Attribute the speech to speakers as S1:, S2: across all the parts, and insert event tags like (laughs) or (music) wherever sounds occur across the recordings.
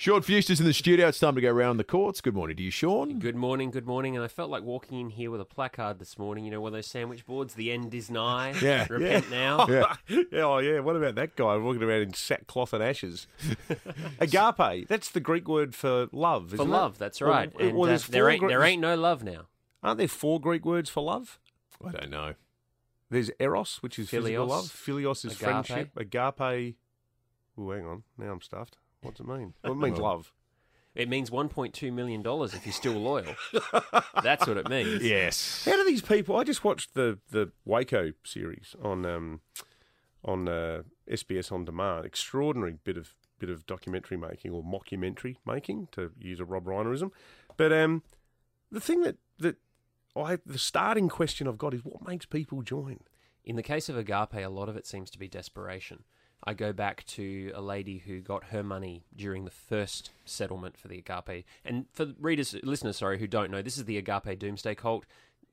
S1: Sean Fewster's in the studio. It's time to go around the courts. Good morning to you, Sean.
S2: Good morning, good morning. And I felt like walking in here with a placard this morning. You know, one of those sandwich boards. The end is nigh. (laughs)
S1: Yeah.
S2: Repent now. (laughs)
S1: Yeah.
S3: yeah, oh yeah. What about that guy walking around in sackcloth and ashes? (laughs) Agape. That's the Greek word for love.
S2: For
S3: isn't it?
S2: love, that's right.
S3: Well,
S2: and
S3: well,
S2: uh, there ain't
S3: Gre-
S2: there ain't no love now.
S3: Aren't there four Greek words for love?
S1: I don't know.
S3: There's eros, which is physical
S2: Philios.
S3: love. Philios is
S2: Agape.
S3: friendship. Agape. Oh, hang on. Now I'm stuffed. What's it mean? Well, it means
S1: Well-
S3: love.
S2: It means 1.2 million dollars if you're still loyal. (laughs) that's what it means.
S1: Yes.
S3: How do these people? I just watched the the Waco series on um, on uh, SBS on demand. Extraordinary bit of bit of documentary making or mockumentary making, to use a Rob Reinerism. But um, the thing that that I the starting question I've got is what makes people join?
S2: In the case of Agape, a lot of it seems to be desperation. I go back to a lady who got her money during the first settlement for the Agape. And for readers, listeners, sorry, who don't know, this is the Agape Doomsday Cult.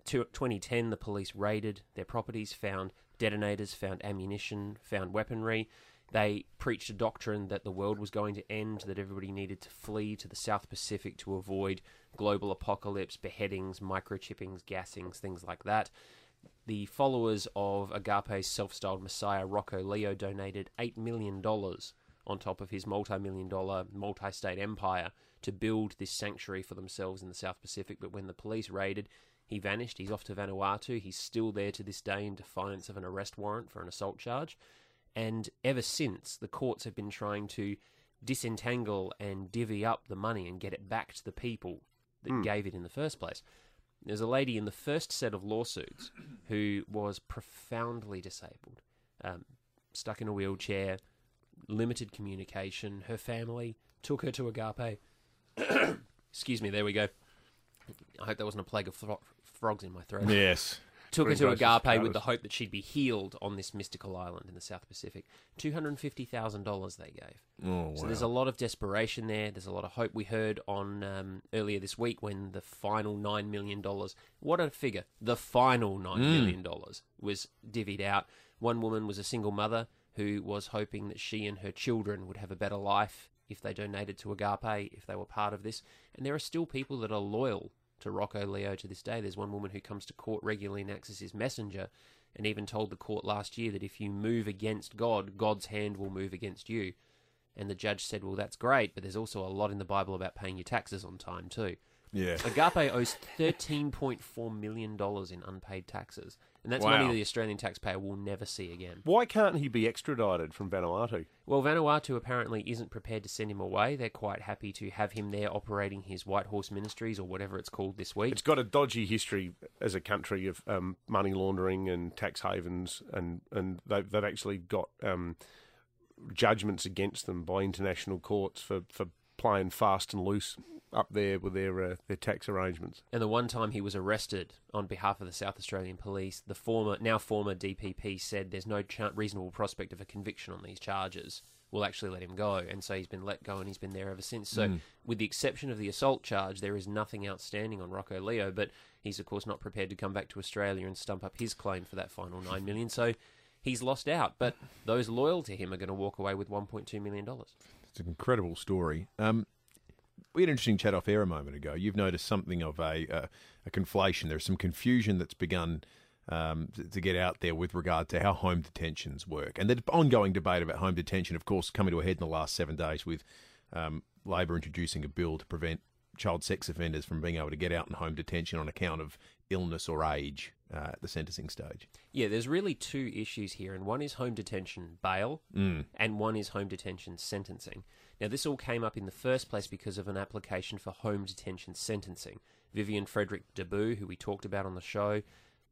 S2: 2010, the police raided their properties, found detonators, found ammunition, found weaponry. They preached a doctrine that the world was going to end, that everybody needed to flee to the South Pacific to avoid global apocalypse, beheadings, microchippings, gassings, things like that. The followers of Agape's self styled messiah Rocco Leo donated $8 million on top of his multi million dollar multi state empire to build this sanctuary for themselves in the South Pacific. But when the police raided, he vanished. He's off to Vanuatu. He's still there to this day in defiance of an arrest warrant for an assault charge. And ever since, the courts have been trying to disentangle and divvy up the money and get it back to the people that hmm. gave it in the first place. There's a lady in the first set of lawsuits who was profoundly disabled, um, stuck in a wheelchair, limited communication. Her family took her to Agape. (coughs) Excuse me, there we go. I hope there wasn't a plague of fro- frogs in my throat
S1: Yes.
S2: Took her to Agape with the hope that she'd be healed on this mystical island in the South Pacific. Two hundred fifty thousand dollars they gave.
S1: Oh,
S2: So there's a lot of desperation there. There's a lot of hope. We heard on um, earlier this week when the final nine million dollars. What a figure! The final nine million dollars was divvied out. One woman was a single mother who was hoping that she and her children would have a better life if they donated to Agape, if they were part of this. And there are still people that are loyal to Rocco Leo to this day. There's one woman who comes to court regularly and acts as his messenger, and even told the court last year that if you move against God, God's hand will move against you. And the judge said, Well, that's great, but there's also a lot in the Bible about paying your taxes on time, too.
S1: Yeah.
S2: Agape owes $13.4 million in unpaid taxes. And that's
S1: Wow.
S2: money the Australian taxpayer will never see again.
S3: Why can't he be extradited from Vanuatu?
S2: Well, Vanuatu apparently isn't prepared to send him away. They're quite happy to have him there operating his White Horse Ministries or whatever it's called this week.
S3: It's got a dodgy history as a country of um, money laundering and tax havens, and and they've, they've actually got um, judgments against them by international courts for, for playing fast and loose up there with their uh, their tax arrangements.
S2: And the one time he was arrested on behalf of the South Australian Police, the former, now former DPP said there's no ch- reasonable prospect of a conviction on these charges. We'll actually let him go, and so he's been let go, and he's been there ever since. So, with the exception of the assault charge, there is nothing outstanding on Rocco Leo. But he's of course not prepared to come back to Australia and stump up his claim for that final nine million. So. He's lost out, but those loyal to him are going to walk away with $1.2 million.
S1: It's an incredible story. Um, we had an interesting chat off air a moment ago. You've noticed something of a, a, a conflation. There's some confusion that's begun um, to, to get out there with regard to how home detentions work. And the ongoing debate about home detention, of course, coming to a head in the last seven days with um, Labor introducing a bill to prevent child sex offenders from being able to get out in home detention on account of illness or age uh, at the sentencing stage.
S2: Yeah, there's really two issues here, and one is home detention bail, and one is home detention sentencing. Now, this all came up in the first place because of an application for home detention sentencing. Vivian Frederick Deboo, who we talked about on the show,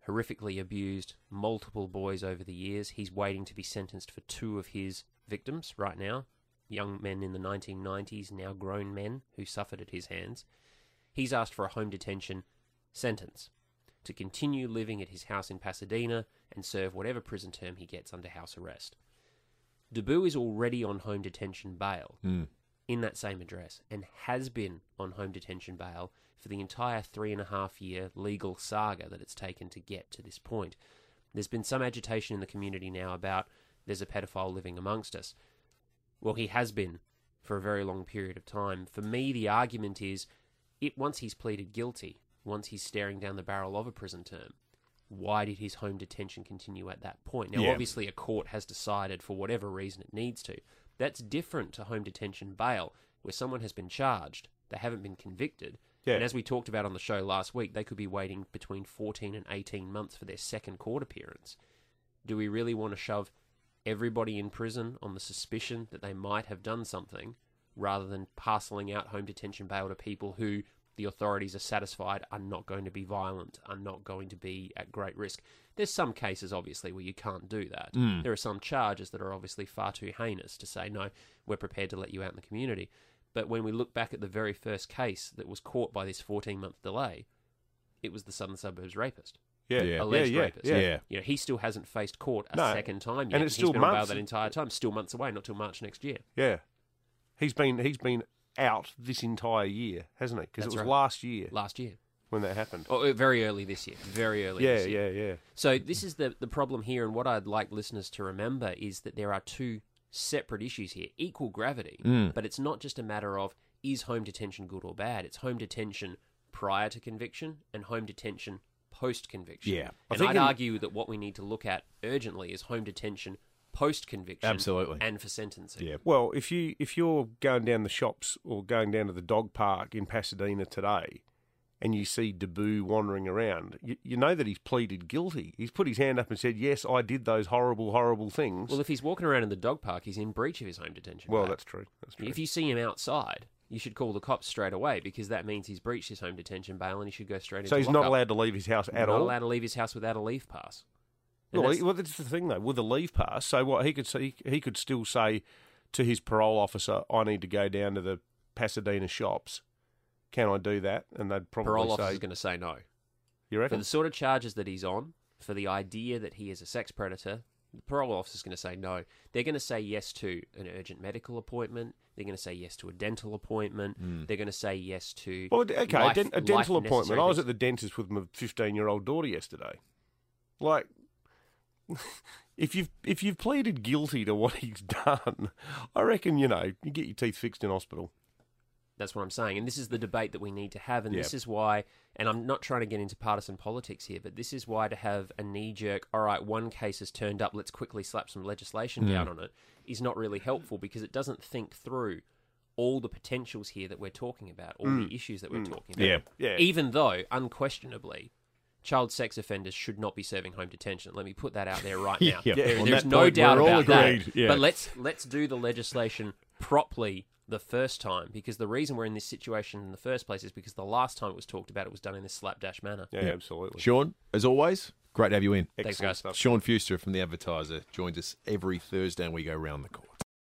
S2: horrifically abused multiple boys over the years. He's waiting to be sentenced for two of his victims right now young men in the 1990s, now grown men who suffered at his hands. He's asked for a home detention sentence to continue living at his house in Pasadena and serve whatever prison term he gets under house arrest. Deboo is already on home detention bail hmm. in that same address and has been on home detention bail for the entire three and a half year legal saga that it's taken to get to this point. There's been some agitation in the community now about there's a pedophile living amongst us. Well, he has been for a very long period of time. For me, the argument is it once he's pleaded guilty, once he's staring down the barrel of a prison term, why did his home detention continue at that point? Now,
S1: Yeah.
S2: obviously, a court has decided for whatever reason it needs to. That's different to home detention bail, where someone has been charged, they haven't been convicted.
S3: Yeah.
S2: And as we talked about on the show last week, they could be waiting between 14 and 18 months for their second court appearance. Do we really want to shove everybody in prison on the suspicion that they might have done something rather than parceling out home detention bail to people who the authorities are satisfied are not going to be violent, are not going to be at great risk? There's some cases, obviously, where you can't do that. Hmm. There are some charges that are obviously far too heinous to say, no, we're prepared to let you out in the community. But when we look back at the very first case that was caught by this 14 month delay, it was the Southern Suburbs rapist,
S3: Yeah,
S1: Yeah.
S3: yeah,
S2: alleged
S3: yeah,
S2: rapist.
S3: yeah.
S1: Yeah.
S2: You know, he still hasn't faced court a
S3: No.
S2: second time yet.
S3: And it's
S2: He's
S3: still
S2: been on bail
S3: months-
S2: that entire time. Still months away, not till March next year.
S3: Yeah. He's been he's been out this entire year, hasn't it? Because it was
S2: right.
S3: last year
S2: Last year.
S3: when that happened.
S2: Oh, very early this year. Very early
S3: yeah,
S2: this year.
S3: yeah, yeah. Yeah.
S2: So this is the the problem here, and what I'd like listeners to remember is that there are two separate issues here, equal gravity,
S1: Mm.
S2: but it's not just a matter of is home detention good or bad. It's home detention prior to conviction and home detention post conviction.
S1: Yeah.
S3: I
S2: and
S3: think
S2: I'd
S3: in-
S2: argue that what we need to look at urgently is home detention post conviction,
S1: Absolutely.
S2: and for sentencing.
S1: Yeah.
S3: Well, if you if you're going down the shops or going down to the dog park in Pasadena today, and you see Deboo wandering around, you, you know that he's pleaded guilty. He's put his hand up and said, "Yes, I did those horrible, horrible things."
S2: Well, if he's walking around in the dog park, he's in breach of his home detention.
S3: Well,
S2: bail.
S3: that's true. That's true.
S2: If you see him outside, you should call the cops straight away because that means he's breached his home detention bail and he should go straight into
S3: so he's not
S2: lockup.
S3: allowed to leave his house at
S2: not
S3: all.
S2: Not allowed to leave his house without a leave pass.
S3: Well,
S2: that's-
S3: well, that's the thing though. With a leave pass, so what he could say, he could still say to his parole officer, "I need to go down to the Pasadena shops. Can I do that?" And they'd probably
S2: parole
S3: say,
S2: officer's going to say no.
S3: "You reckon?
S2: For the sort of charges that he's on, for the idea that he is a sex predator, the parole officer's going to say no. They're going to say yes to an urgent medical appointment. They're going to say yes to a dental appointment. Hmm. They're going to say yes to
S3: Well, okay,
S2: life-
S3: a, den- a dental appointment. I was at the dentist with my 15 year old daughter yesterday. Like, if you've if you've pleaded guilty to what he's done, I reckon you know you get your teeth fixed in hospital.
S2: That's what I'm saying. And this is the debate that we need to have. And
S1: Yeah.
S2: this is why, and I'm not trying to get into partisan politics here, but this is why to have a knee jerk, all right, one case has turned up, let's quickly slap some legislation down on it, is not really helpful because it doesn't think through all the potentials here that we're talking about, all the mm. issues that we're mm. talking about.
S1: Yeah.
S3: Yeah.
S2: Even though, unquestionably, child sex offenders should not be serving home detention. Let me put that out there right (laughs) now.
S1: Yeah,
S2: There- there's no
S1: point,
S2: doubt
S1: we're all
S2: about that.
S1: yeah.
S2: But let's let's do the legislation properly the first time because the reason we're in this situation in the first place is because the last time it was talked about, it was done in this slapdash manner.
S3: yeah, absolutely.
S1: Sean, as always, great to have you in.
S2: Thanks, guys.
S3: stuff.
S1: Sean Fewster from The Advertiser joins us every Thursday and we go round the corner.